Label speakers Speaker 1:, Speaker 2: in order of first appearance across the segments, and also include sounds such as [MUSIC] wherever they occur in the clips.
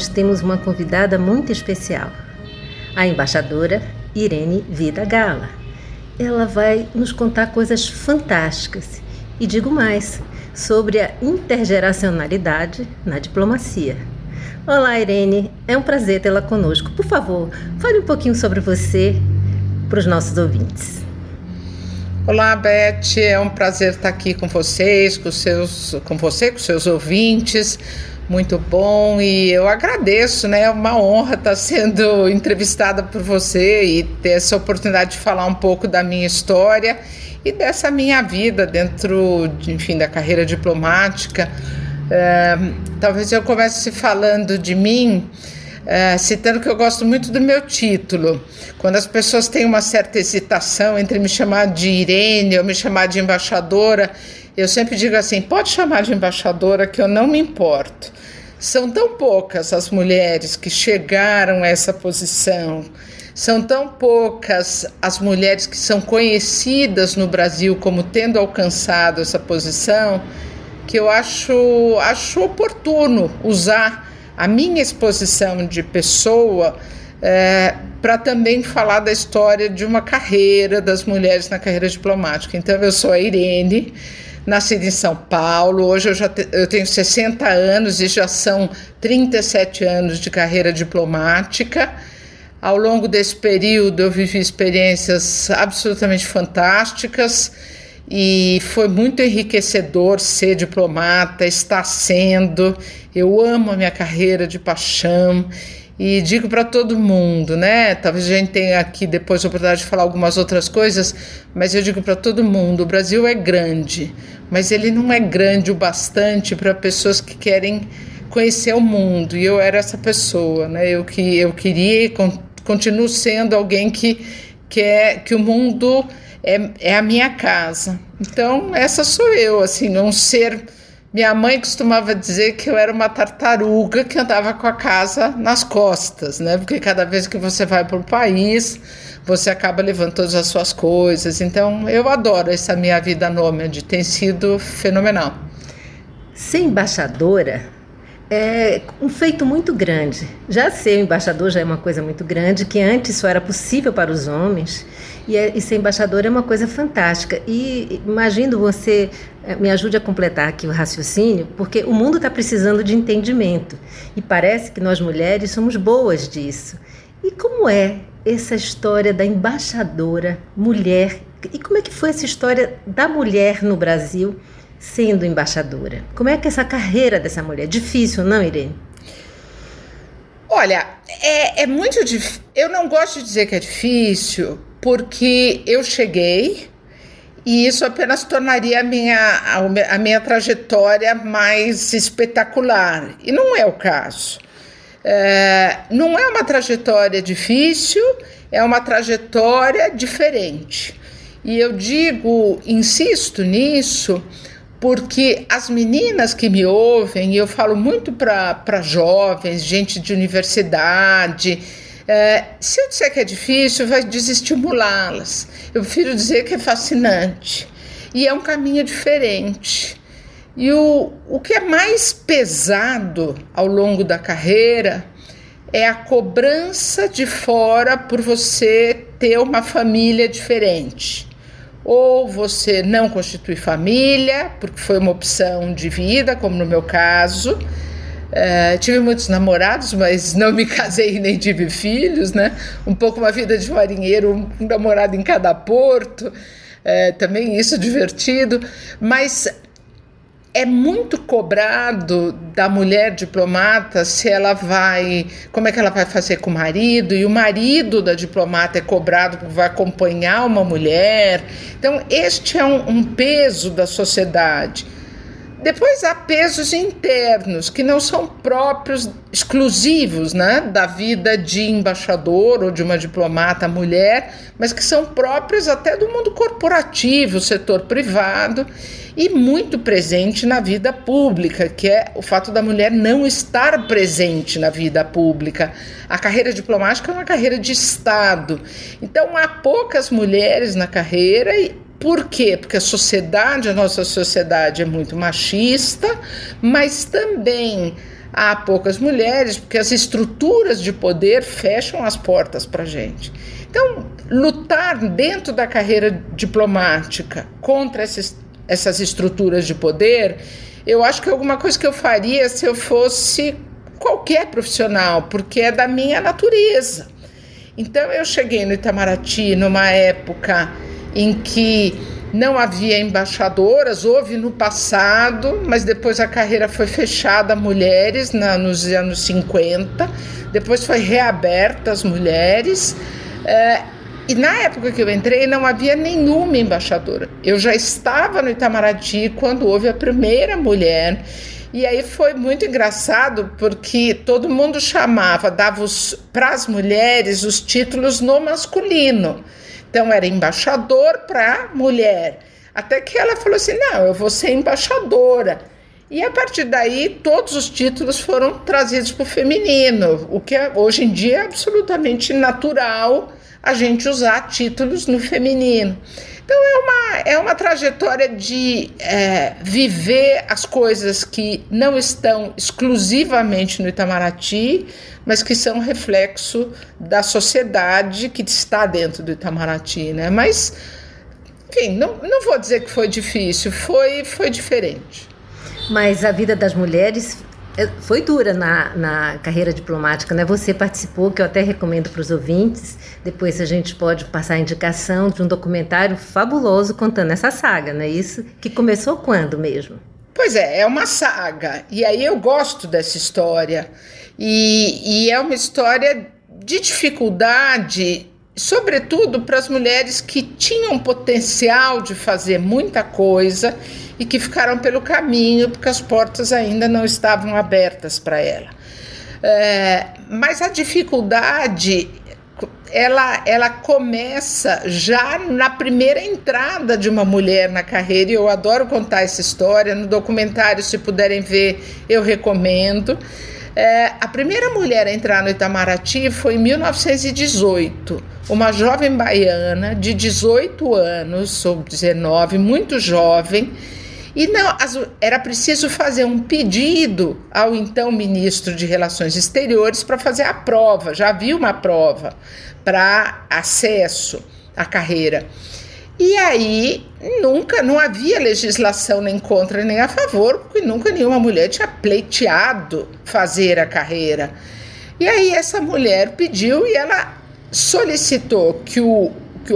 Speaker 1: nós temos uma convidada muito especial, a embaixadora Irene Vida Gala. Ela vai nos contar coisas fantásticas e digo mais sobre a intergeracionalidade na diplomacia. Olá, Irene, é um prazer tê-la conosco. Por favor, fale um pouquinho sobre você para os nossos ouvintes.
Speaker 2: Olá, Beth, é um prazer estar aqui com vocês, com, seus, com você, com seus ouvintes muito bom e eu agradeço, né? É uma honra estar sendo entrevistada por você e ter essa oportunidade de falar um pouco da minha história e dessa minha vida dentro, de, enfim, da carreira diplomática. É, talvez eu comece falando de mim. É, citando que eu gosto muito do meu título. Quando as pessoas têm uma certa hesitação entre me chamar de Irene ou me chamar de embaixadora, eu sempre digo assim: pode chamar de embaixadora que eu não me importo. São tão poucas as mulheres que chegaram a essa posição, são tão poucas as mulheres que são conhecidas no Brasil como tendo alcançado essa posição, que eu acho, acho oportuno usar a minha exposição de pessoa é, para também falar da história de uma carreira das mulheres na carreira diplomática. Então, eu sou a Irene nascida em São Paulo. Hoje eu já te, eu tenho 60 anos e já são 37 anos de carreira diplomática. Ao longo desse período eu vivi experiências absolutamente fantásticas e foi muito enriquecedor ser diplomata, está sendo. Eu amo a minha carreira de paixão e digo para todo mundo, né? Talvez a gente tenha aqui depois a oportunidade de falar algumas outras coisas, mas eu digo para todo mundo: o Brasil é grande, mas ele não é grande o bastante para pessoas que querem conhecer o mundo. E eu era essa pessoa, né? Eu que eu queria e continuo sendo alguém que quer que o mundo é, é a minha casa. Então essa sou eu, assim, um ser minha mãe costumava dizer que eu era uma tartaruga que andava com a casa nas costas, né? Porque cada vez que você vai para o país, você acaba levando todas as suas coisas. Então, eu adoro essa minha vida nômade, tem sido fenomenal.
Speaker 1: Ser embaixadora é um feito muito grande. Já ser embaixador já é uma coisa muito grande, que antes só era possível para os homens, e, é, e ser embaixador é uma coisa fantástica. E imagino você me ajude a completar aqui o raciocínio, porque o mundo está precisando de entendimento, e parece que nós mulheres somos boas disso. E como é essa história da embaixadora mulher? E como é que foi essa história da mulher no Brasil? sendo embaixadora? Como é que é essa carreira dessa mulher? Difícil, não, Irene?
Speaker 2: Olha, é, é muito difícil. Eu não gosto de dizer que é difícil, porque eu cheguei e isso apenas tornaria a minha, a, minha trajetória mais espetacular. E não é o caso. É, não é uma trajetória difícil, é uma trajetória diferente. E eu digo, insisto nisso, porque as meninas que me ouvem, e eu falo muito para jovens, gente de universidade, é, se eu disser que é difícil, vai desestimulá-las. Eu prefiro dizer que é fascinante. E é um caminho diferente. E o, o que é mais pesado ao longo da carreira é a cobrança de fora por você ter uma família diferente ou você não constitui família, porque foi uma opção de vida, como no meu caso, É, tive muitos namorados, mas não me casei nem tive filhos, né? Um pouco uma vida de marinheiro, um, namorado em cada porto, é, também isso divertido. Mas é muito cobrado da mulher diplomata se ela vai, como é que ela vai fazer com o marido, e o marido da diplomata é cobrado porque vai acompanhar uma mulher. Então, este é um, um peso da sociedade. Depois há pesos internos que não são próprios, exclusivos, né, da vida de embaixador ou de uma diplomata mulher, mas que são próprios até do mundo corporativo, setor privado e muito presente na vida pública, que é o fato da mulher não estar presente na vida pública. A carreira diplomática é uma carreira de Estado. Então há poucas mulheres na carreira e por quê? Porque a sociedade, a nossa sociedade é muito machista, mas também há poucas mulheres, porque as estruturas de poder fecham as portas para a gente. Então, lutar dentro da carreira diplomática contra esses, essas estruturas de poder, eu acho que é alguma coisa que eu faria se eu fosse qualquer profissional, porque é da minha natureza. Então, eu cheguei no Itamaraty numa época em que não havia embaixadoras, houve no passado, mas depois a carreira foi fechada a mulheres na, nos anos 50, depois foi reaberta às mulheres. É, e na época que eu entrei, não havia nenhuma embaixadora. Eu já estava no Itamaraty quando houve a primeira mulher. E aí foi muito engraçado porque todo mundo chamava, dava para as mulheres os títulos no masculino. Então era embaixador para mulher. Até que ela falou assim: não, eu vou ser embaixadora. E a partir daí, todos os títulos foram trazidos para o feminino, o que é, hoje em dia é absolutamente natural a gente usar títulos no feminino. Então é uma, é uma trajetória de é, viver as coisas que não estão exclusivamente no Itamaraty, mas que são reflexo da sociedade que está dentro do Itamaraty, né? Mas, enfim, não, não vou dizer que foi difícil, foi, foi diferente.
Speaker 1: Mas a vida das mulheres foi dura na, na carreira diplomática, né? Você participou, que eu até recomendo para os ouvintes. Depois a gente pode passar a indicação de um documentário fabuloso contando essa saga, não é isso? Que começou quando mesmo?
Speaker 2: Pois é, é uma saga. E aí eu gosto dessa história. E, e é uma história de dificuldade, sobretudo para as mulheres que tinham potencial de fazer muita coisa e que ficaram pelo caminho porque as portas ainda não estavam abertas para ela. É, mas a dificuldade ela, ela começa já na primeira entrada de uma mulher na carreira, e eu adoro contar essa história. No documentário, se puderem ver, eu recomendo. É, a primeira mulher a entrar no Itamaraty foi em 1918. Uma jovem baiana de 18 anos, ou 19, muito jovem, e não, era preciso fazer um pedido ao então ministro de Relações Exteriores para fazer a prova. Já havia uma prova para acesso à carreira. E aí nunca, não havia legislação nem contra nem a favor, porque nunca nenhuma mulher tinha pleiteado fazer a carreira. E aí essa mulher pediu e ela solicitou que o que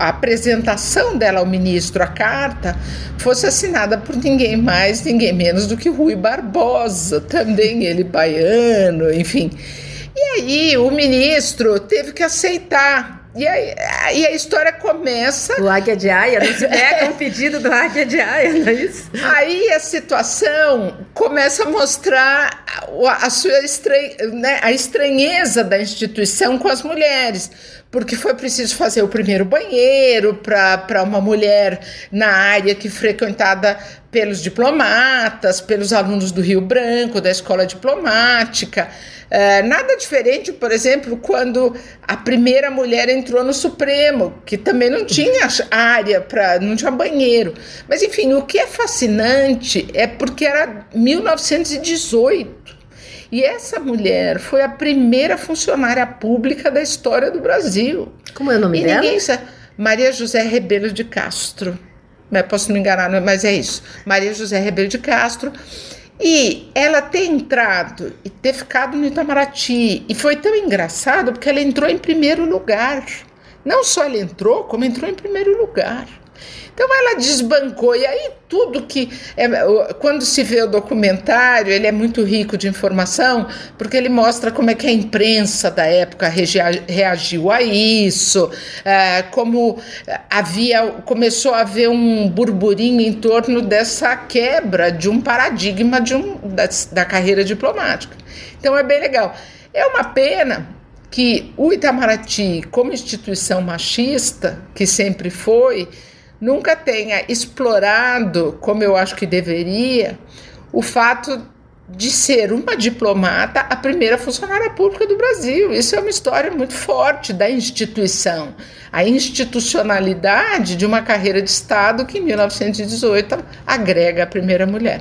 Speaker 2: a apresentação dela ao ministro, a carta, fosse assinada por ninguém mais, ninguém menos do que Rui Barbosa, também ele baiano, enfim. E aí o ministro teve que aceitar e, aí, e a história começa.
Speaker 1: O Águia de Aia, não se nega um pedido do Águia de Aia, não é isso?
Speaker 2: Aí a situação começa a mostrar a, a sua estran... né, a estranheza da instituição com as mulheres porque foi preciso fazer o primeiro banheiro para uma mulher na área que frequentada pelos diplomatas, pelos alunos do Rio Branco, da escola diplomática. É, nada diferente, por exemplo, quando a primeira mulher entrou no Supremo, que também não tinha área para, não tinha banheiro. Mas enfim, o que é fascinante é porque era 1918. E essa mulher foi a primeira funcionária pública da história do Brasil.
Speaker 1: Como é o nome
Speaker 2: e
Speaker 1: dela?
Speaker 2: Ninguém sabe. Maria José Rebelo de Castro. Posso me enganar, mas é isso. Maria José Rebelo de Castro. E ela ter entrado e ter ficado no Itamaraty. E foi tão engraçado porque ela entrou em primeiro lugar. Não só ela entrou, como entrou em primeiro lugar. Então ela desbancou, e aí tudo que. É, quando se vê o documentário, ele é muito rico de informação, porque ele mostra como é que a imprensa da época reagiu a isso, é, como havia. começou a haver um burburinho em torno dessa quebra de um paradigma de um, da, da carreira diplomática. Então é bem legal. É uma pena que o Itamaraty, como instituição machista, que sempre foi, nunca tenha explorado, como eu acho que deveria, o fato de ser uma diplomata a primeira funcionária pública do Brasil. Isso é uma história muito forte da instituição. A institucionalidade de uma carreira de Estado que em 1918 agrega a primeira mulher.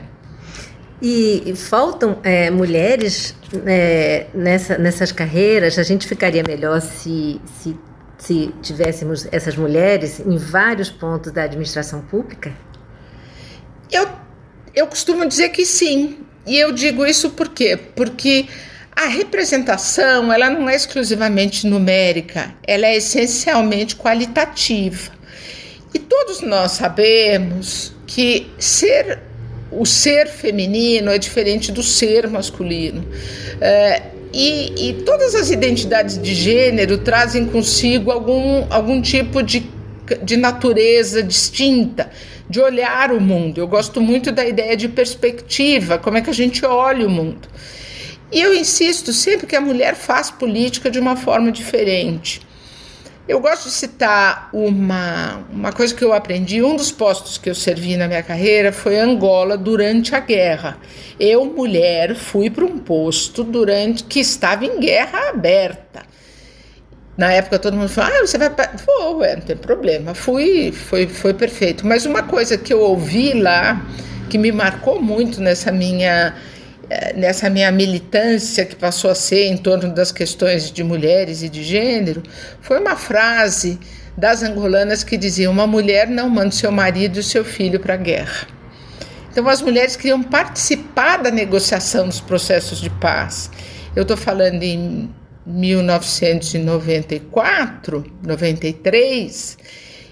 Speaker 1: E faltam é, mulheres é, nessa, nessas carreiras. A gente ficaria melhor se, se se tivéssemos essas mulheres em vários pontos da administração pública?
Speaker 2: Eu, eu costumo dizer que sim. E eu digo isso por quê? Porque a representação ela não é exclusivamente numérica, ela é essencialmente qualitativa. E todos nós sabemos que ser o ser feminino é diferente do ser masculino. É, e, e, todas as identidades de gênero trazem consigo algum, algum tipo de, de natureza distinta, de olhar o mundo. Eu gosto muito da ideia de perspectiva, como é que a gente olha o mundo. E eu insisto sempre que a mulher faz política de uma forma diferente. Eu gosto de citar uma, uma coisa que eu aprendi. Um dos postos que eu servi na minha carreira foi Angola durante a guerra. Eu, mulher, fui para um posto durante que estava em guerra aberta. Na época todo mundo falou: ah, você vai para. Vou, não tem problema. Fui, foi, foi perfeito. Mas uma coisa que eu ouvi lá, que me marcou muito nessa minha nessa minha militância que passou a ser em torno das questões de mulheres e de gênero, foi uma frase das angolanas que dizia: Uma mulher não manda seu marido e seu filho para a guerra. Então, as mulheres queriam participar da negociação dos processos de paz. Eu estou falando em 1994, 93,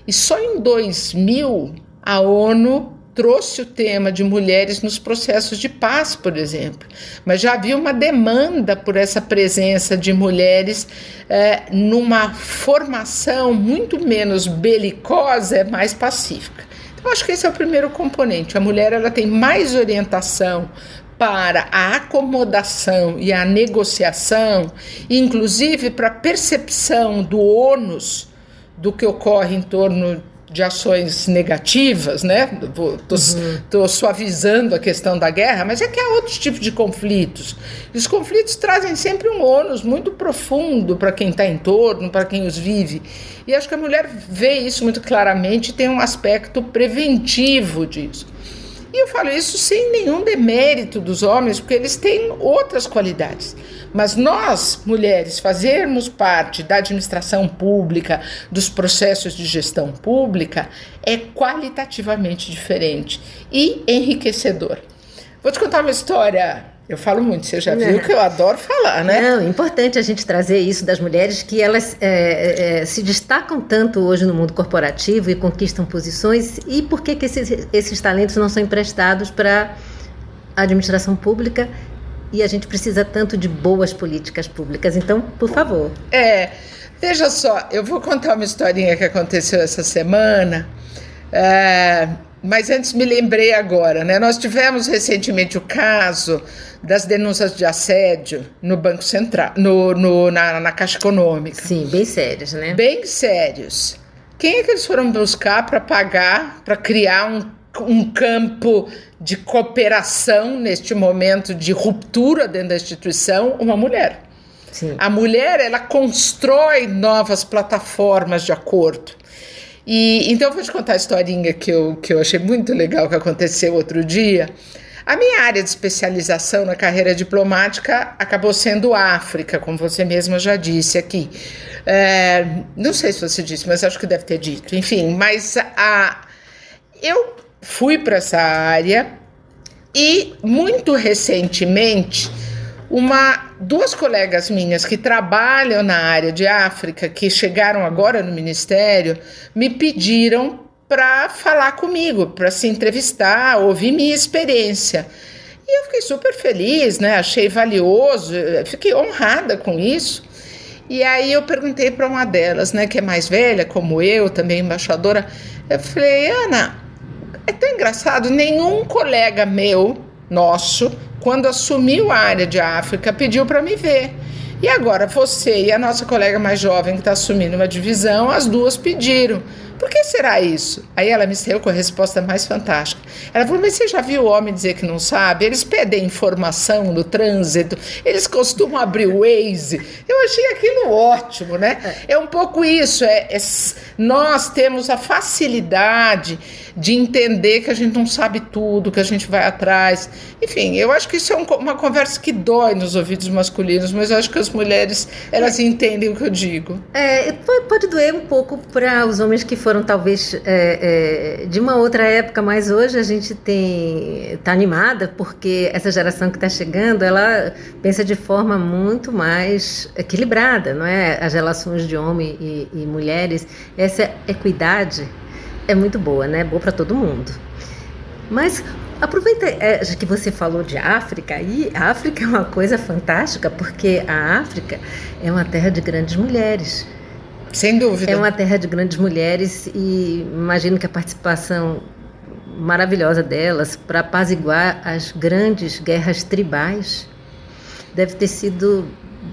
Speaker 2: e só em 2000 a ONU trouxe o tema de mulheres nos processos de paz, por exemplo, mas já havia uma demanda por essa presença de mulheres é, numa formação muito menos belicosa, mais pacífica. Então, acho que esse é o primeiro componente. A mulher ela tem mais orientação para a acomodação e a negociação, inclusive para a percepção do ônus do que ocorre em torno de ações negativas, né? Estou uhum. suavizando a questão da guerra, mas é que há outros tipos de conflitos. Os conflitos trazem sempre um ônus muito profundo para quem está em torno, para quem os vive. E acho que a mulher vê isso muito claramente e tem um aspecto preventivo disso. E eu falo isso sem nenhum demérito dos homens, porque eles têm outras qualidades. Mas nós, mulheres, fazermos parte da administração pública, dos processos de gestão pública, é qualitativamente diferente e enriquecedor. Vou te contar uma história eu falo muito, você já viu que eu adoro falar, né?
Speaker 1: Não, é importante a gente trazer isso das mulheres que elas é, é, se destacam tanto hoje no mundo corporativo e conquistam posições e por que, que esses, esses talentos não são emprestados para a administração pública e a gente precisa tanto de boas políticas públicas. Então, por favor.
Speaker 2: É, veja só, eu vou contar uma historinha que aconteceu essa semana. É, mas antes me lembrei agora, né? Nós tivemos recentemente o caso das denúncias de assédio no Banco Central, no, no na, na, Caixa Econômica.
Speaker 1: Sim, bem sérios, né?
Speaker 2: Bem sérios. Quem é que eles foram buscar para pagar, para criar um, um campo de cooperação neste momento de ruptura dentro da instituição? Uma mulher. Sim. A mulher, ela constrói novas plataformas de acordo. E então vou te contar a historinha que eu, que eu achei muito legal que aconteceu outro dia. A minha área de especialização na carreira diplomática acabou sendo África, como você mesma já disse aqui. É, não sei se você disse, mas acho que deve ter dito. Enfim, mas a, eu fui para essa área E muito recentemente, uma, duas colegas minhas que trabalham na área de África, que chegaram agora no ministério, me pediram para falar comigo, para se entrevistar, ouvir minha experiência. E eu fiquei super feliz, né? Achei valioso, fiquei honrada com isso. E aí eu perguntei para uma delas, né, que é mais velha, como eu, também embaixadora, eu falei, Ana, é tão engraçado, nenhum colega meu, nosso, quando assumiu a área de África, pediu para me ver. E agora você e a nossa colega mais jovem que está assumindo uma divisão, as duas pediram. Por que será isso? Aí ela me saiu com a resposta mais fantástica. Ela falou: Mas você já viu o homem dizer que não sabe? Eles pedem informação no trânsito, eles costumam abrir o Waze. Eu achei aquilo ótimo, né? É, é um pouco isso. É, é, nós temos a facilidade de entender que a gente não sabe tudo, que a gente vai atrás. Enfim, eu acho que isso é um, uma conversa que dói nos ouvidos masculinos, mas eu acho que as mulheres elas entendem o que eu digo.
Speaker 1: É, pode doer um pouco para os homens que foram talvez é, é, de uma outra época, mas hoje a gente tem está animada porque essa geração que está chegando, ela pensa de forma muito mais equilibrada, não é? As relações de homem e, e mulheres, essa equidade é muito boa, né? Boa para todo mundo. Mas aproveita é, já que você falou de África, e a África é uma coisa fantástica porque a África é uma terra de grandes mulheres.
Speaker 2: Sem dúvida.
Speaker 1: É uma terra de grandes mulheres e imagino que a participação maravilhosa delas para apaziguar as grandes guerras tribais deve ter sido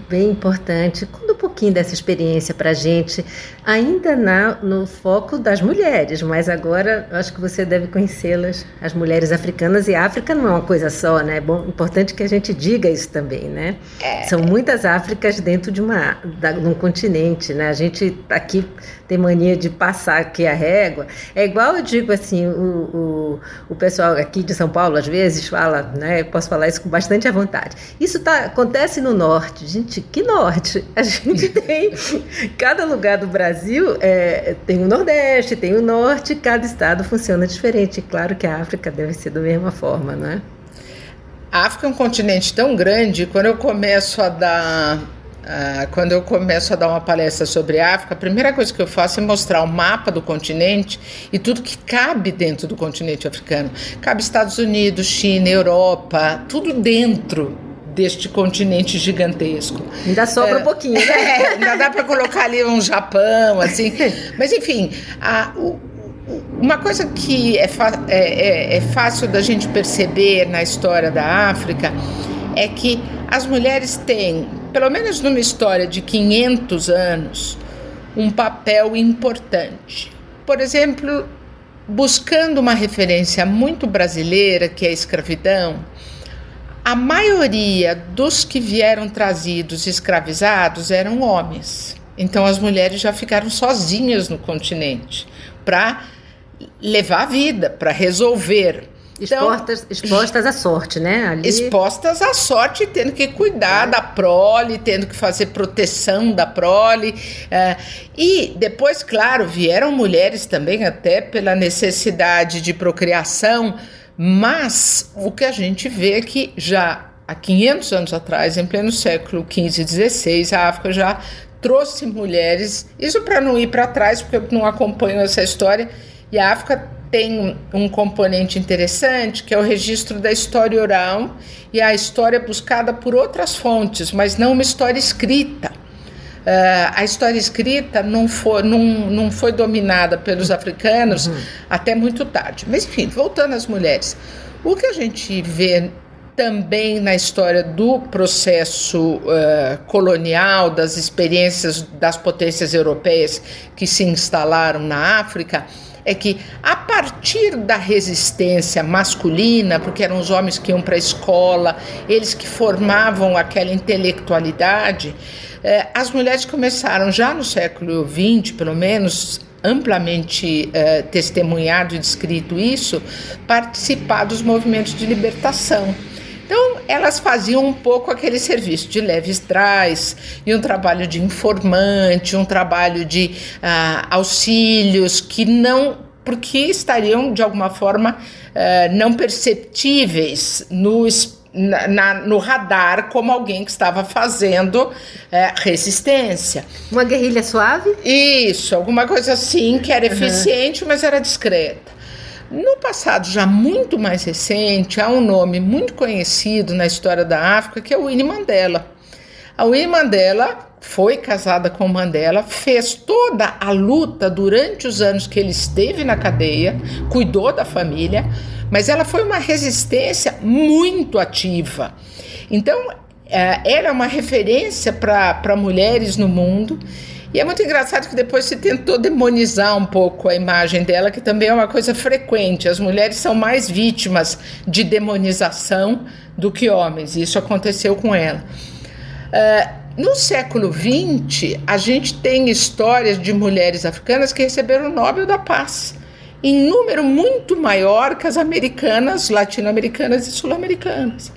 Speaker 1: bem importante. Um pouquinho dessa experiência para a gente, ainda na, no foco das mulheres, mas agora eu acho que você deve conhecê-las, as mulheres africanas, e a África não é uma coisa só, né? É bom, importante que a gente diga isso também, né? É. São muitas Áfricas dentro de, uma, da, de um continente, né? A gente aqui tem mania de passar aqui a régua. É igual eu digo assim, o, o, o pessoal aqui de São Paulo às vezes fala, né? Eu posso falar isso com bastante à vontade. Isso tá, acontece no norte, gente, que norte? A gente [LAUGHS] tem, cada lugar do Brasil é, tem o Nordeste, tem o Norte, cada estado funciona diferente. Claro que a África deve ser da mesma forma, não é?
Speaker 2: A África é um continente tão grande, quando eu começo a dar quando eu começo a dar uma palestra sobre África, a primeira coisa que eu faço é mostrar o mapa do continente e tudo que cabe dentro do continente africano. Cabe Estados Unidos, China, Europa, tudo dentro deste continente gigantesco.
Speaker 1: Ainda sobra é, um pouquinho, né? [LAUGHS]
Speaker 2: É, ainda dá para colocar ali um Japão, assim. [LAUGHS] Mas, enfim, a, o, uma coisa que é, é, é, é fácil da gente perceber na história da África é que as mulheres têm, pelo menos numa história de 500 anos, um papel importante. Por exemplo, buscando uma referência muito brasileira, que é a escravidão, a maioria dos que vieram trazidos escravizados eram homens. Então as mulheres já ficaram sozinhas no continente para levar a vida, para resolver.
Speaker 1: Então, expostas, expostas à sorte, né?
Speaker 2: Ali... Expostas à sorte, tendo que cuidar é. da prole, tendo que fazer proteção da prole. É, e depois, claro, vieram mulheres também, até pela necessidade de procriação mas o que a gente vê é que já há 500 anos atrás, em pleno século XV e XVI, a África já trouxe mulheres, isso para não ir para trás, porque eu não acompanho essa história, e a África tem um componente interessante, que é o registro da história oral e a história buscada por outras fontes, mas não uma história escrita. Uh, a história escrita não foi, não, não foi dominada pelos africanos uhum. até muito tarde. Mas, enfim, voltando às mulheres. O que a gente vê também na história do processo uh, colonial, das experiências das potências europeias que se instalaram na África, é que a partir da resistência masculina, porque eram os homens que iam para a escola, eles que formavam aquela intelectualidade, é, as mulheres começaram já no século XX, pelo menos amplamente é, testemunhado e descrito isso, participar dos movimentos de libertação. Então, elas faziam um pouco aquele serviço de leves trás, e um trabalho de informante, um trabalho de ah, auxílios que não porque estariam de alguma forma uh, não perceptíveis no na, na, no radar como alguém que estava fazendo é, resistência.
Speaker 1: Uma guerrilha suave?
Speaker 2: Isso, alguma coisa assim que era eficiente, uhum. mas era discreta. No passado já muito mais recente, há um nome muito conhecido na história da África que é o Winnie Mandela. A Winnie Mandela foi casada com Mandela, fez toda a luta durante os anos que ele esteve na cadeia, cuidou da família, mas ela foi uma resistência muito ativa. Então, ela é uma referência para mulheres no mundo. E é muito engraçado que depois se tentou demonizar um pouco a imagem dela, que também é uma coisa frequente. As mulheres são mais vítimas de demonização do que homens, isso aconteceu com ela. Uh, no século XX, a gente tem histórias de mulheres africanas que receberam o Nobel da Paz, em número muito maior que as americanas, latino-americanas e sul-americanas.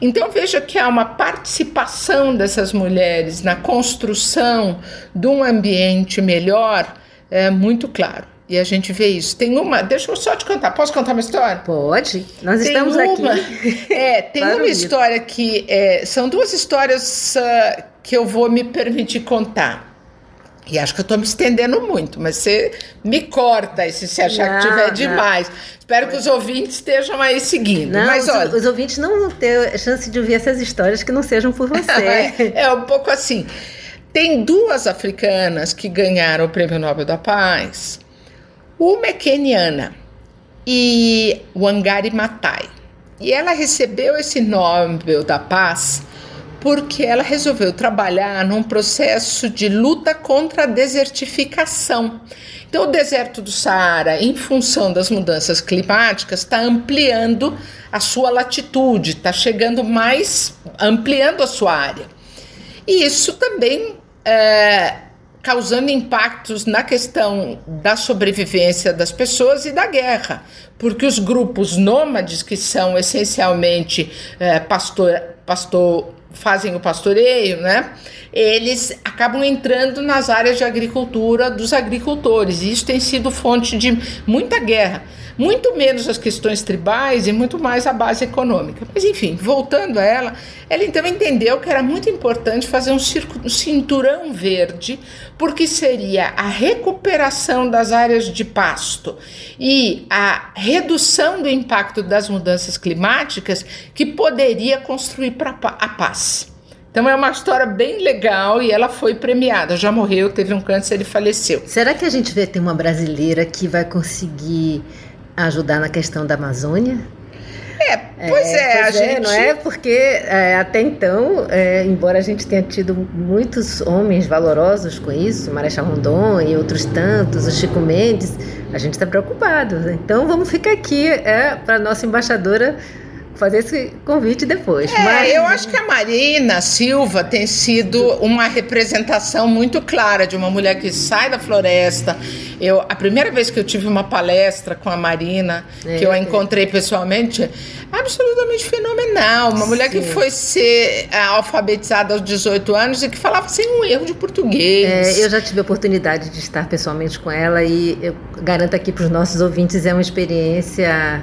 Speaker 2: Então veja que há uma participação dessas mulheres na construção de um ambiente melhor é, muito claro. E a gente vê isso. Tem uma, deixa eu só te contar. Posso contar uma história?
Speaker 1: Pode. Nós tem estamos
Speaker 2: uma,
Speaker 1: aqui.
Speaker 2: É, tem uma história que é, são duas histórias uh, que eu vou me permitir contar. E acho que eu estou me estendendo muito, mas você me corta aí se você achar não, que tiver demais. Espero que os ouvintes estejam aí seguindo.
Speaker 1: Não,
Speaker 2: mas,
Speaker 1: os, olha, os ouvintes não vão ter chance de ouvir essas histórias que não sejam por você. [LAUGHS]
Speaker 2: é, é um pouco assim. Tem duas africanas que ganharam o Prêmio Nobel da Paz. Uma é keniana e Wangari Maathai. E ela recebeu esse Nobel da Paz porque ela resolveu trabalhar num processo de luta contra a desertificação. Então, o deserto do Saara, em função das mudanças climáticas, está ampliando a sua latitude, está chegando mais, ampliando a sua área. E isso também é, causando impactos na questão da sobrevivência das pessoas e da guerra, porque os grupos nômades, que são essencialmente é, pastor, pastor fazem o pastoreio, né? Eles acabam entrando nas áreas de agricultura dos agricultores. E isso tem sido fonte de muita guerra. Muito menos as questões tribais e muito mais a base econômica. Mas, enfim, voltando a ela, ela então entendeu que era muito importante fazer um, circo, um cinturão verde, porque seria a recuperação das áreas de pasto e a redução do impacto das mudanças climáticas que poderia construir para a paz. Então é uma história bem legal e ela foi premiada. Já morreu, teve um câncer e faleceu.
Speaker 1: Será que a gente vê ter uma brasileira que vai conseguir ajudar na questão da Amazônia?
Speaker 2: É, pois é, é
Speaker 1: pois
Speaker 2: a é, gente...
Speaker 1: não é? Porque é, até então, é, embora a gente tenha tido muitos homens valorosos com isso, Marechal Rondon e outros tantos, o Chico Mendes, a gente está preocupado. Então vamos ficar aqui é, para a nossa embaixadora fazer esse convite depois.
Speaker 2: É, Mas... eu acho que a Marina Silva tem sido uma representação muito clara de uma mulher que sai da floresta. Eu, a primeira vez que eu tive uma palestra com a Marina, é, que eu a encontrei pessoalmente, absolutamente fenomenal. Uma Sim. mulher que foi ser é, alfabetizada aos 18 anos e que falava sem um erro de português.
Speaker 1: É, eu já tive a oportunidade de estar pessoalmente com ela e eu garanto aqui para os nossos ouvintes é uma experiência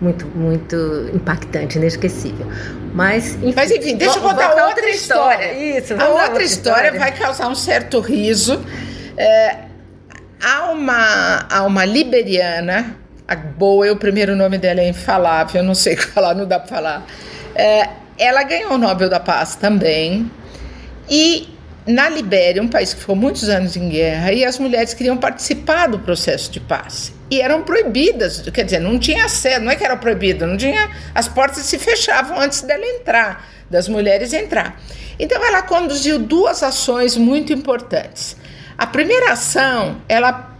Speaker 1: muito, muito impactante, inesquecível. Mas enfim,
Speaker 2: Mas, enfim deixa eu contar outra, outra história. história.
Speaker 1: Isso,
Speaker 2: a outra, história, história, vai causar um certo riso. É, há, uma, há uma liberiana, a Boa, o primeiro nome dela é infalável, eu não sei [LAUGHS] falar, não dá para falar. É, ela ganhou o Nobel da Paz também. E na Libéria, um país que ficou muitos anos em guerra, e as mulheres queriam participar do processo de paz. E eram proibidas, quer dizer, não tinha acesso, não é que era proibido, não tinha. As portas se fechavam antes dela entrar, das mulheres entrar. Então ela conduziu duas ações muito importantes. A primeira ação, ela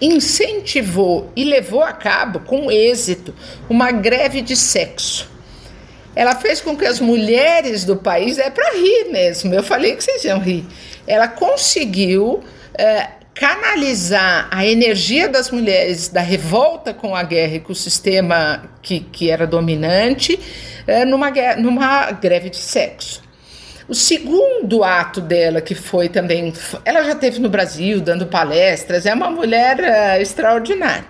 Speaker 2: incentivou e levou a cabo, com êxito, uma greve de sexo ela fez com que as mulheres do país, é para rir mesmo, eu falei que vocês iam rir, ela conseguiu é, canalizar a energia das mulheres da revolta com a guerra e com o sistema que, que era dominante é, numa, numa greve de sexo. O segundo ato dela, que foi também. Ela já teve no Brasil dando palestras, é uma mulher uh, extraordinária.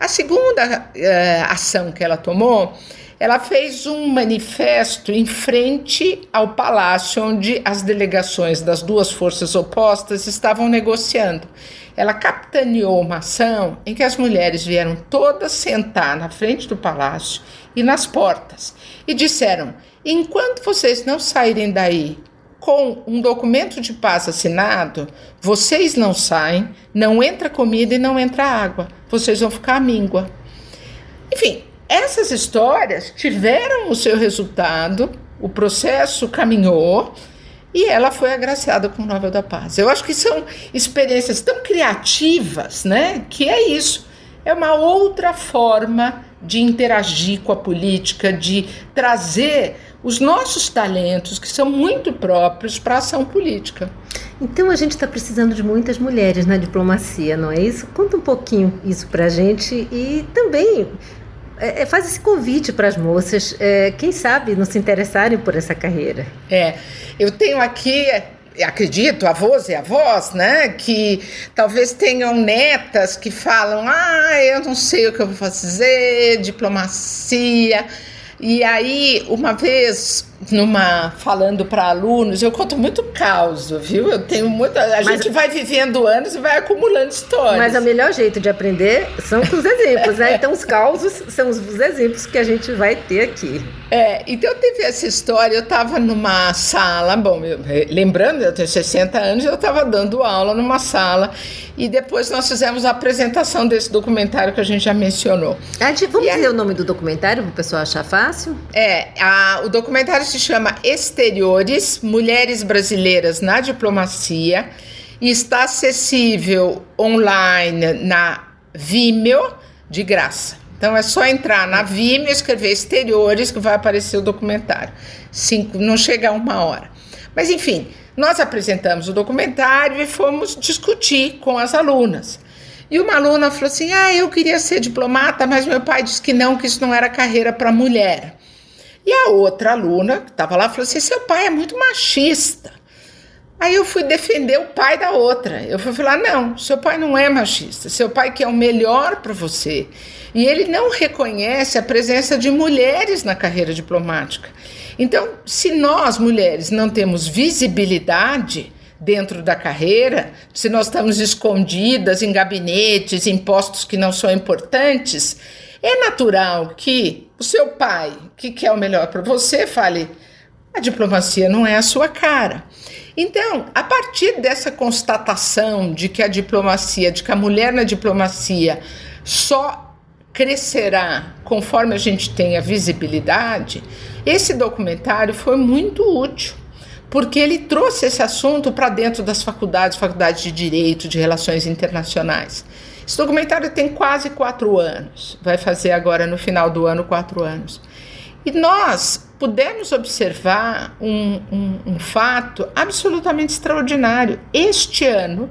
Speaker 2: A segunda uh, ação que ela tomou, ela fez um manifesto em frente ao palácio onde as delegações das duas forças opostas estavam negociando. Ela capitaneou uma ação em que as mulheres vieram todas sentar na frente do palácio e nas portas e disseram: Enquanto vocês não saírem daí com um documento de paz assinado, vocês não saem, não entra comida e não entra água. Vocês vão ficar à míngua. Enfim, essas histórias tiveram o seu resultado, o processo caminhou e ela foi agraciada com o Nobel da Paz. Eu acho que são experiências tão criativas, né? Que é isso. É uma outra forma de interagir com a política, de trazer os nossos talentos, que são muito próprios para a ação política.
Speaker 1: Então a gente está precisando de muitas mulheres na diplomacia, não é isso? Conta um pouquinho isso para a gente e também é, é, faz esse convite para as moças, é, quem sabe, não se interessarem por essa carreira.
Speaker 2: É, eu tenho aqui acredito, avós e avós, né, que talvez tenham netas que falam: ah, eu não sei o que eu vou fazer, diplomacia. E aí, uma vez, numa falando para alunos, eu conto muito caos, viu? Eu tenho muita. A mas, gente vai vivendo anos e vai acumulando histórias.
Speaker 1: Mas o melhor jeito de aprender são com os exemplos, né? Então, os causos são os exemplos que a gente vai ter aqui.
Speaker 2: É, então teve essa história, eu estava numa sala, bom, eu, lembrando, eu tenho 60 anos, eu estava dando aula numa sala e depois nós fizemos a apresentação desse documentário que a gente já mencionou.
Speaker 1: Ah, vamos e dizer a... o nome do documentário para o pessoal achar fácil?
Speaker 2: É, a, o documentário se chama Exteriores, Mulheres Brasileiras na Diplomacia e está acessível online na Vimeo de graça. Então é só entrar na Vimeo, escrever exteriores que vai aparecer o documentário. Cinco, não chega a uma hora. Mas enfim, nós apresentamos o documentário e fomos discutir com as alunas. E uma aluna falou assim: Ah, eu queria ser diplomata, mas meu pai disse que não, que isso não era carreira para mulher. E a outra aluna que estava lá falou assim: Seu pai é muito machista. Aí eu fui defender o pai da outra. Eu fui falar: Não, seu pai não é machista. Seu pai quer o melhor para você. E ele não reconhece a presença de mulheres na carreira diplomática. Então, se nós mulheres não temos visibilidade dentro da carreira, se nós estamos escondidas em gabinetes, em postos que não são importantes, é natural que o seu pai, que quer o melhor para você, fale: a diplomacia não é a sua cara. Então, a partir dessa constatação de que a diplomacia, de que a mulher na diplomacia só crescerá conforme a gente tenha visibilidade, esse documentário foi muito útil, porque ele trouxe esse assunto para dentro das faculdades, faculdades de Direito, de Relações Internacionais. Esse documentário tem quase quatro anos, vai fazer agora no final do ano quatro anos. E nós pudemos observar um, um, um fato absolutamente extraordinário. Este ano,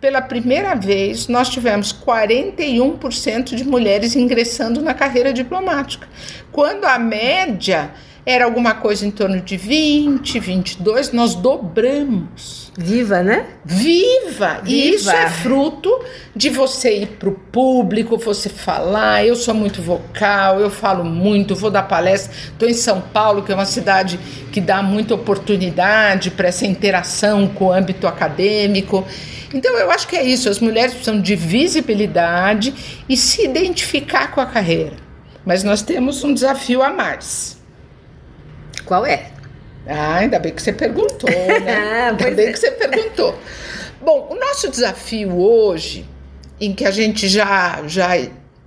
Speaker 2: pela primeira vez, nós tivemos 41% de mulheres ingressando na carreira diplomática, quando a média era alguma coisa em torno de 20, 22, nós dobramos.
Speaker 1: Viva, né?
Speaker 2: Viva! Viva. E isso é fruto de você ir para o público, você falar. Eu sou muito vocal, eu falo muito, vou dar palestra. Estou em São Paulo, que é uma cidade que dá muita oportunidade para essa interação com o âmbito acadêmico. Então eu acho que é isso, as mulheres precisam de visibilidade e se identificar com a carreira. Mas nós temos um desafio a mais.
Speaker 1: Qual é?
Speaker 2: Ah, ainda bem que você perguntou, [LAUGHS] né? Ah, ainda bem é. que você perguntou. Bom, o nosso desafio hoje, em que a gente já, já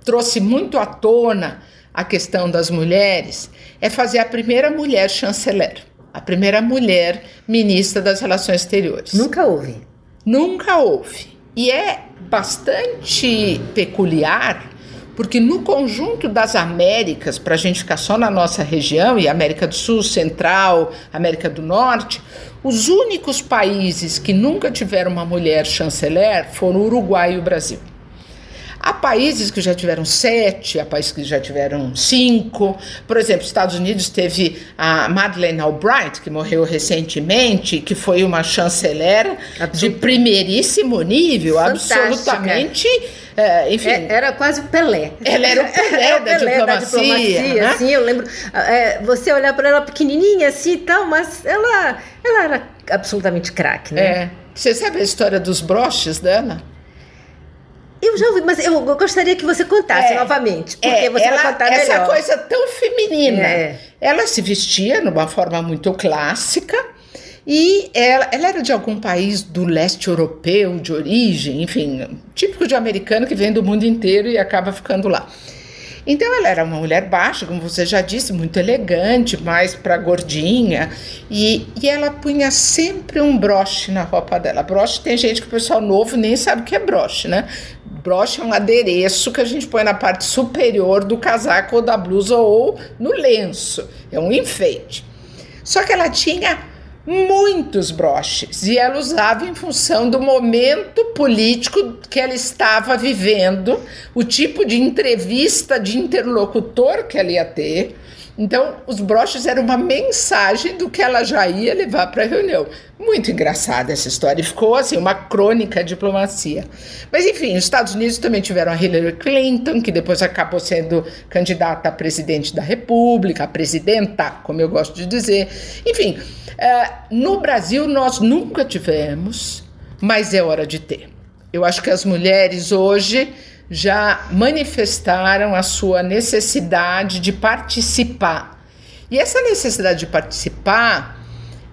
Speaker 2: trouxe muito à tona a questão das mulheres, é fazer a primeira mulher chanceler, a primeira mulher ministra das Relações Exteriores.
Speaker 1: Nunca houve.
Speaker 2: Nunca houve. E é bastante peculiar, porque no conjunto das Américas, para a gente ficar só na nossa região, e América do Sul, Central, América do Norte, os únicos países que nunca tiveram uma mulher chanceler foram o Uruguai e o Brasil. Há países que já tiveram sete, há países que já tiveram cinco. Por exemplo, Estados Unidos teve a Madeleine Albright, que morreu recentemente, que foi uma chanceler de primeiríssimo nível, Fantástica. absolutamente.
Speaker 1: É, enfim. É, era quase o Pelé.
Speaker 2: Ela era o [LAUGHS] Pelé, era o Pelé da, diplomacia, da diplomacia.
Speaker 1: Né? Assim, eu lembro. É, você olhar para ela pequenininha assim e tal, mas ela, ela era absolutamente craque, né?
Speaker 2: É. Você sabe a história dos broches dela?
Speaker 1: Eu já ouvi, mas eu gostaria que você contasse é, novamente, porque é, você
Speaker 2: ela,
Speaker 1: vai contar
Speaker 2: essa
Speaker 1: melhor.
Speaker 2: coisa tão feminina. É. Ela se vestia numa forma muito clássica e ela, ela era de algum país do leste europeu, de origem, enfim, típico de americano que vem do mundo inteiro e acaba ficando lá. Então ela era uma mulher baixa, como você já disse, muito elegante, mais para gordinha, e, e ela punha sempre um broche na roupa dela. Broche tem gente que o pessoal novo nem sabe o que é broche, né? Broche é um adereço que a gente põe na parte superior do casaco ou da blusa ou no lenço. É um enfeite. Só que ela tinha muitos broches e ela usava em função do momento político que ela estava vivendo, o tipo de entrevista de interlocutor que ela ia ter. Então, os broches eram uma mensagem do que ela já ia levar para a reunião. Muito engraçada essa história. Ficou assim, uma crônica diplomacia. Mas, enfim, os Estados Unidos também tiveram a Hillary Clinton, que depois acabou sendo candidata a presidente da República, a presidenta, como eu gosto de dizer. Enfim, uh, no Brasil nós nunca tivemos, mas é hora de ter. Eu acho que as mulheres hoje já manifestaram a sua necessidade de participar. E essa necessidade de participar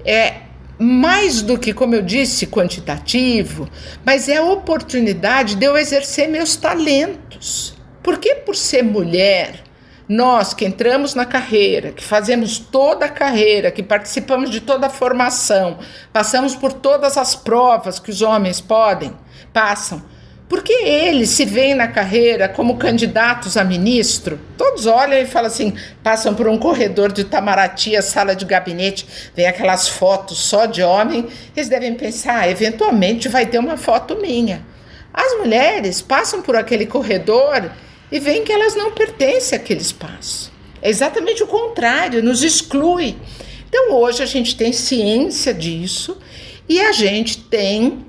Speaker 2: é mais do que, como eu disse, quantitativo, mas é a oportunidade de eu exercer meus talentos. Porque por ser mulher, nós que entramos na carreira, que fazemos toda a carreira, que participamos de toda a formação, passamos por todas as provas que os homens podem, passam, porque eles se veem na carreira como candidatos a ministro. Todos olham e falam assim, passam por um corredor de Itamaraty, a sala de gabinete, vem aquelas fotos só de homem, eles devem pensar, ah, eventualmente vai ter uma foto minha. As mulheres passam por aquele corredor e veem que elas não pertencem àquele espaço. É exatamente o contrário, nos exclui. Então hoje a gente tem ciência disso e a gente tem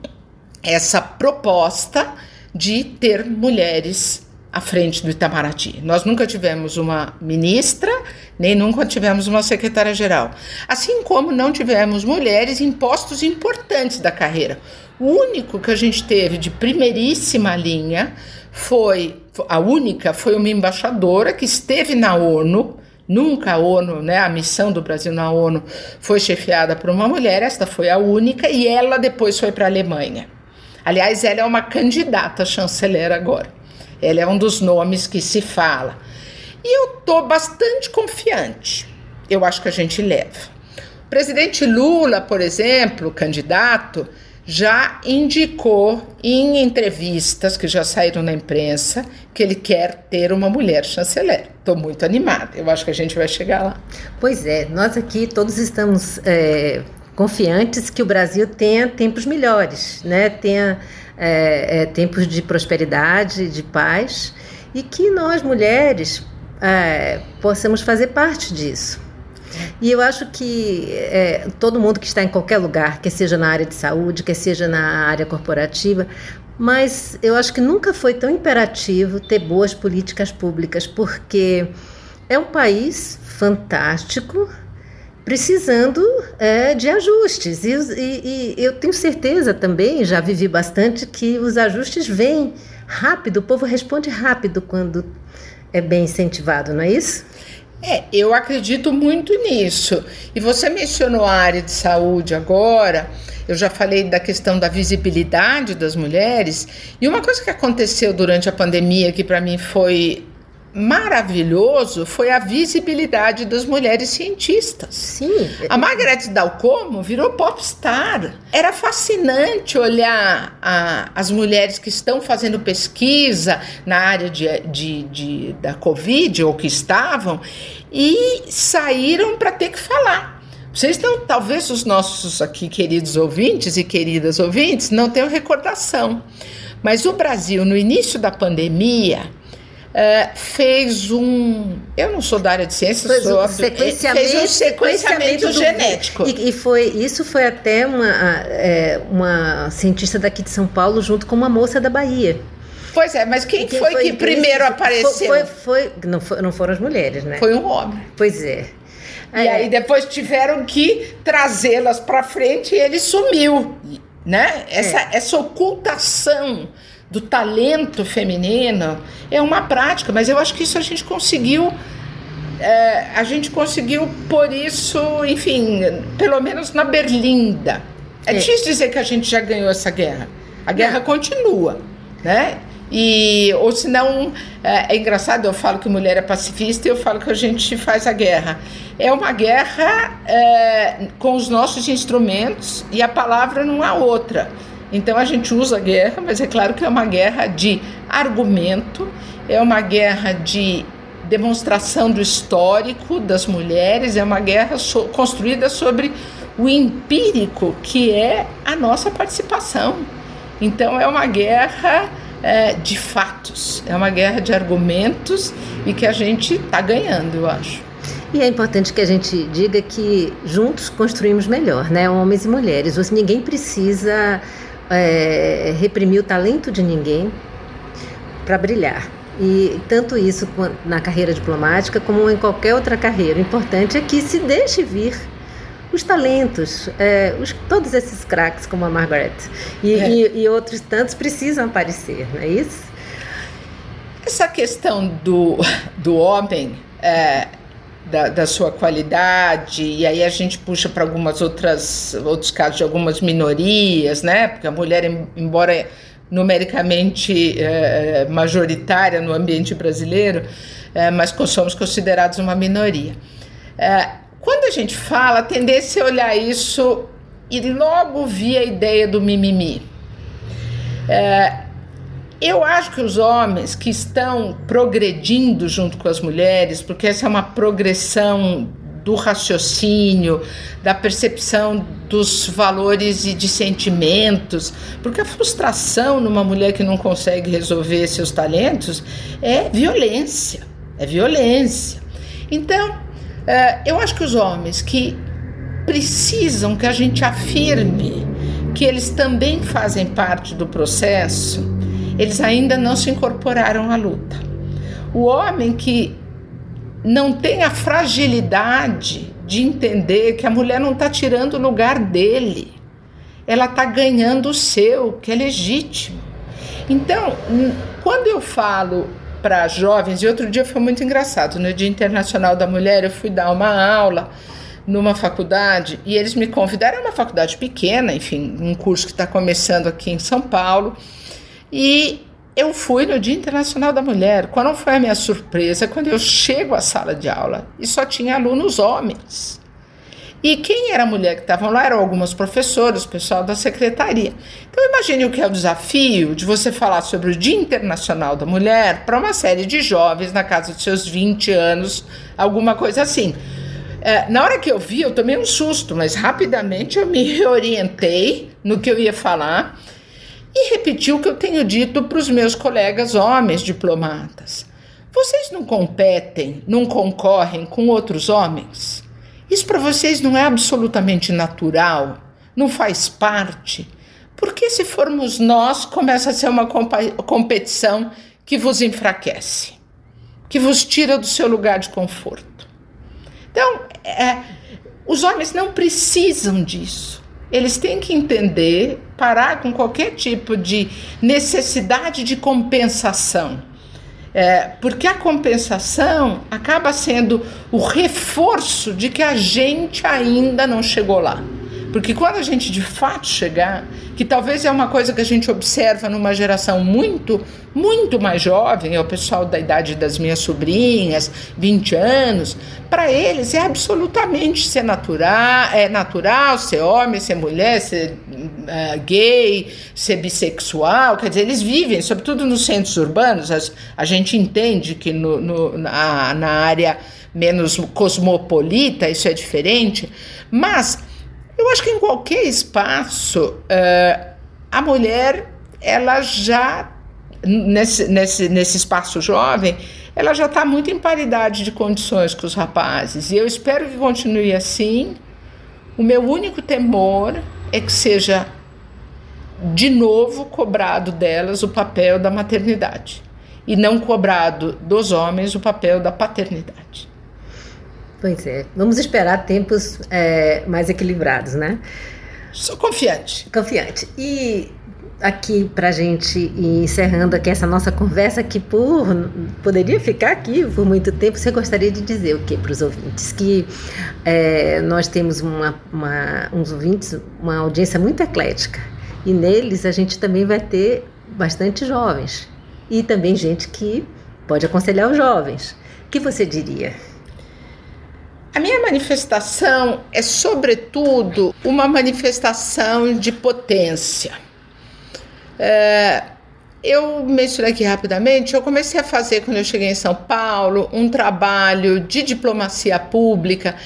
Speaker 2: essa proposta de ter mulheres à frente do Itamaraty. Nós nunca tivemos uma ministra, nem nunca tivemos uma secretária-geral. Assim como não tivemos mulheres em postos importantes da carreira. O único que a gente teve de primeiríssima linha foi a única foi uma embaixadora que esteve na ONU. Nunca a ONU, né, a missão do Brasil na ONU foi chefiada por uma mulher, esta foi a única, e ela depois foi para a Alemanha. Aliás, ela é uma candidata a chanceler agora. Ela é um dos nomes que se fala. E eu estou bastante confiante. Eu acho que a gente leva. O presidente Lula, por exemplo, candidato, já indicou em entrevistas que já saíram na imprensa que ele quer ter uma mulher chanceler. Estou muito animada, eu acho que a gente vai chegar lá.
Speaker 1: Pois é, nós aqui todos estamos é, confiantes que o Brasil tenha tempos melhores, né? tenha é, é, tempos de prosperidade, de paz, e que nós, mulheres, é, possamos fazer parte disso. E eu acho que é, todo mundo que está em qualquer lugar, quer seja na área de saúde, quer seja na área corporativa, mas eu acho que nunca foi tão imperativo ter boas políticas públicas, porque é um país fantástico, precisando é, de ajustes. E, e, e, eu tenho certeza também, já vivi bastante, que os ajustes vêm rápido, o povo responde rápido quando é bem incentivado, não é isso?
Speaker 2: É, eu acredito muito nisso. E você mencionou a área de saúde agora. Eu já falei da questão da visibilidade das mulheres. E uma coisa que aconteceu durante a pandemia que para mim foi maravilhoso foi a visibilidade das mulheres cientistas.
Speaker 1: Sim.
Speaker 2: A Margaret Dalcomo virou popstar. Era fascinante olhar a, as mulheres que estão fazendo pesquisa na área de, de, de da Covid, ou que estavam, e saíram para ter que falar. Vocês não, talvez os nossos aqui queridos ouvintes e queridas ouvintes não tenham recordação. Mas o Brasil, no início da pandemia, uh, fez um. Eu não sou da área de ciências,
Speaker 1: fez
Speaker 2: sou.
Speaker 1: Um sequenciamento,
Speaker 2: fez um sequenciamento, genético.
Speaker 1: Do, e, e, foi, isso foi até uma, é, uma cientista daqui de São Paulo, junto com uma moça da Bahia.
Speaker 2: Pois é, mas quem, quem foi, foi, que primeiro apareceu?
Speaker 1: Foi, foi, não, não foram as mulheres, né?
Speaker 2: Foi um homem.
Speaker 1: Pois é.
Speaker 2: E é. aí depois tiveram que trazê-las para frente e ele sumiu, né? Essa, é. essa ocultação do talento feminino é uma prática, mas eu acho que isso a gente conseguiu. É, a gente conseguiu por isso, enfim, pelo menos na Berlinda. É, é. difícil dizer que a gente já ganhou essa guerra. A guerra Não. continua, né? E, ou senão, é, é engraçado, eu falo que mulher é pacifista e eu falo que a gente faz a guerra. É uma guerra é, com os nossos instrumentos e a palavra não há outra. Então a gente usa a guerra, mas é claro que é uma guerra de argumento, é uma guerra de demonstração do histórico das mulheres, é uma guerra so construída sobre o empírico, que é a nossa participação. Então é uma guerra é, de fatos, é uma guerra de argumentos e que a gente está ganhando, eu acho.
Speaker 1: E é importante que a gente diga que juntos construímos melhor, né? Homens e mulheres. Ninguém precisa é, reprimir o talento de ninguém para brilhar. E tanto isso na carreira diplomática como em qualquer outra carreira. O importante é que se deixe vir os talentos, é, os, todos esses craques como a Margaret e, é. e, e, outros tantos precisam aparecer, não é isso?
Speaker 2: Essa questão do, do homem, é, da, da, sua qualidade, e aí a gente puxa para algumas outras outros casos de algumas minorias, né? Porque a mulher, embora numericamente é, majoritária no ambiente brasileiro, é, mas somos considerados uma minoria. É, quando a gente fala, a tendência é olhar isso e logo vir a ideia do mimimi. É, eu acho que os homens que estão progredindo junto com as mulheres, porque essa é uma progressão do raciocínio, da percepção dos valores e de sentimentos, porque a frustração numa mulher que não consegue resolver seus talentos é violência, é violência. Então, é, eu acho que os homens que precisam que a gente afirme que eles também fazem parte do processo, eles ainda não se incorporaram à luta. O homem que não tem a fragilidade de entender que a mulher não está tirando o lugar dele, ela está ganhando o seu, que é legítimo. Então, quando eu falo para jovens, e outro dia foi muito engraçado, no Dia Internacional da Mulher, eu fui dar uma aula numa faculdade e eles me convidaram, é uma faculdade pequena, enfim, um curso que está começando aqui em São Paulo. E eu fui no Dia Internacional da Mulher. Qual não foi a minha surpresa quando eu chego à sala de aula e só tinha alunos homens? E quem era a mulher que estavam lá eram algumas professoras, o pessoal da secretaria. Então imagine o que é o desafio de você falar sobre o Dia Internacional da Mulher para uma série de jovens na casa dos seus 20 anos, alguma coisa assim. É, na hora que eu vi, eu tomei um susto, mas rapidamente eu me [LAUGHS] reorientei no que eu ia falar e repeti o que eu tenho dito para os meus colegas homens diplomatas. Vocês não competem, não concorrem com outros homens? Isso para vocês não é absolutamente natural? Não faz parte? Porque se formos nós, começa a ser uma competição que vos enfraquece, que vos tira do seu lugar de conforto. Então, é, os homens não precisam disso. Eles têm que entender, parar com qualquer tipo de necessidade de compensação. É, porque a compensação acaba sendo o reforço de que a gente ainda não chegou lá. Porque quando a gente de fato chegar, que talvez é uma coisa que a gente observa numa geração muito, muito mais jovem, é o pessoal da idade das minhas sobrinhas, 20 anos, para eles é absolutamente ser natural, é natural ser homem, ser mulher, ser uh, gay, ser bissexual, quer dizer, eles vivem, sobretudo nos centros urbanos, a, a gente entende que no, no, na, na área menos cosmopolita isso é diferente, mas eu acho que em qualquer espaço, uh, a mulher ela já, nesse, nesse, nesse espaço jovem, ela já está muito em paridade de condições com os rapazes. E eu espero que continue assim. O meu único temor é que seja de novo cobrado delas o papel da maternidade e não cobrado dos homens o papel da paternidade.
Speaker 1: Pois é, vamos esperar tempos é, mais equilibrados, né?
Speaker 2: Sou confiante.
Speaker 1: Confiante. E aqui para gente ir encerrando aqui essa nossa conversa que por poderia ficar aqui por muito tempo você gostaria de dizer o que para os ouvintes que é, nós temos uma, uma, uns ouvintes uma audiência muito eclética e neles a gente também vai ter bastante jovens e também gente que pode aconselhar os jovens o que você diria
Speaker 2: a minha manifestação é, sobretudo, uma manifestação de potência. É, eu mencionei aqui rapidamente, eu comecei a fazer, quando eu cheguei em São Paulo, um trabalho de diplomacia pública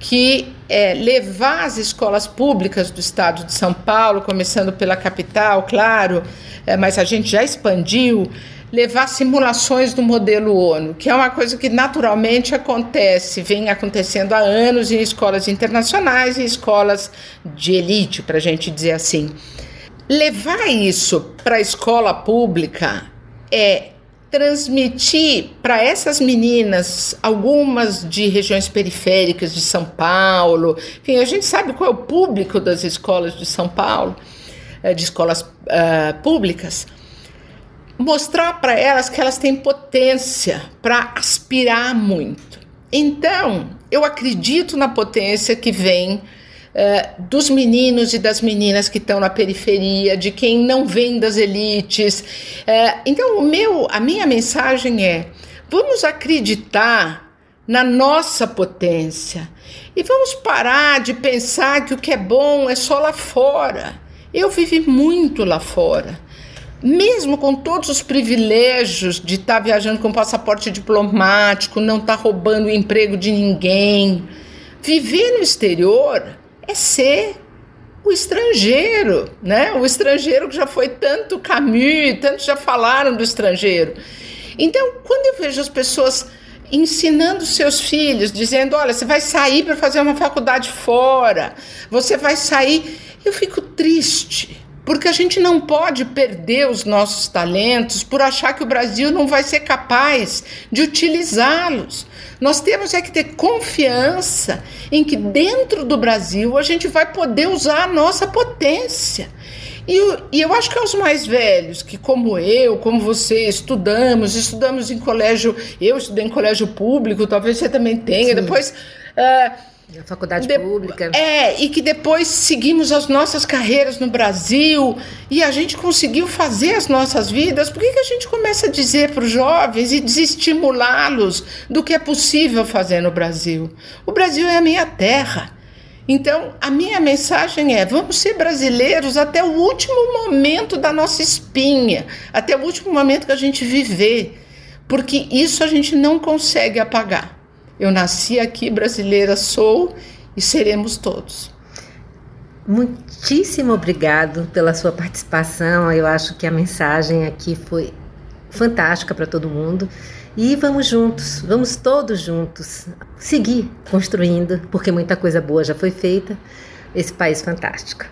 Speaker 2: que é levar as escolas públicas do estado de São Paulo, começando pela capital, claro, é, mas a gente já expandiu, levar simulações do modelo ONU, que é uma coisa que naturalmente acontece, vem acontecendo há anos em escolas internacionais e escolas de elite, para a gente dizer assim. Levar isso para a escola pública é transmitir para essas meninas, algumas de regiões periféricas de São Paulo, enfim, a gente sabe qual é o público das escolas de São Paulo, eh, de escolas uh, públicas mostrar para elas que elas têm potência para aspirar muito. Então, eu acredito na potência que vem uh, dos meninos e das meninas que estão na periferia, de quem não vem das elites. Uh, então, o meu, a minha mensagem é: vamos acreditar na nossa potência e vamos parar de pensar que o que é bom é só lá fora. Eu vivi muito lá fora mesmo com todos os privilégios de estar tá viajando com passaporte diplomático, não estar tá roubando o emprego de ninguém, viver no exterior é ser o estrangeiro, né? O estrangeiro que já foi tanto Camus, tantos já falaram do estrangeiro. Então, quando eu vejo as pessoas ensinando seus filhos, dizendo: olha, você vai sair para fazer uma faculdade fora, você vai sair, eu fico triste porque a gente não pode perder os nossos talentos por achar que o Brasil não vai ser capaz de utilizá-los. Nós temos é que ter confiança em que dentro do Brasil a gente vai poder usar a nossa potência. E eu, e eu acho que aos mais velhos, que como eu, como você, estudamos, estudamos em colégio, eu estudei em colégio público, talvez você também tenha, Sim. depois. Uh,
Speaker 1: a faculdade de, pública.
Speaker 2: É, e que depois seguimos as nossas carreiras no Brasil e a gente conseguiu fazer as nossas vidas. Por que, que a gente começa a dizer para os jovens e desestimulá-los do que é possível fazer no Brasil? O Brasil é a minha terra. Então, a minha mensagem é: vamos ser brasileiros até o último momento da nossa espinha, até o último momento que a gente viver, porque isso a gente não consegue apagar. Eu nasci aqui, brasileira sou e seremos todos.
Speaker 1: Muitíssimo obrigado pela sua participação. Eu acho que a mensagem aqui foi fantástica para todo mundo. E vamos juntos, vamos todos juntos seguir construindo, porque muita coisa boa já foi feita. Esse país fantástico.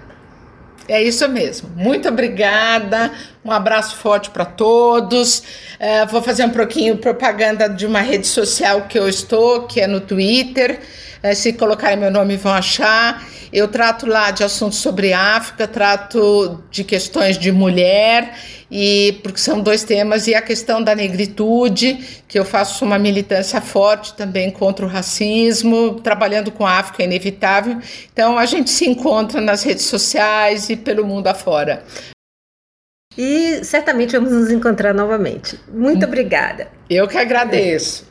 Speaker 2: É isso mesmo. Muito obrigada. Um abraço forte para todos. É, vou fazer um pouquinho propaganda de uma rede social que eu estou, que é no Twitter. É, se colocarem meu nome vão achar. Eu trato lá de assuntos sobre África, trato de questões de mulher e porque são dois temas e a questão da negritude, que eu faço uma militância forte também contra o racismo, trabalhando com a África é inevitável. Então a gente se encontra nas redes sociais e pelo mundo afora.
Speaker 1: E certamente vamos nos encontrar novamente. Muito obrigada.
Speaker 2: Eu que agradeço.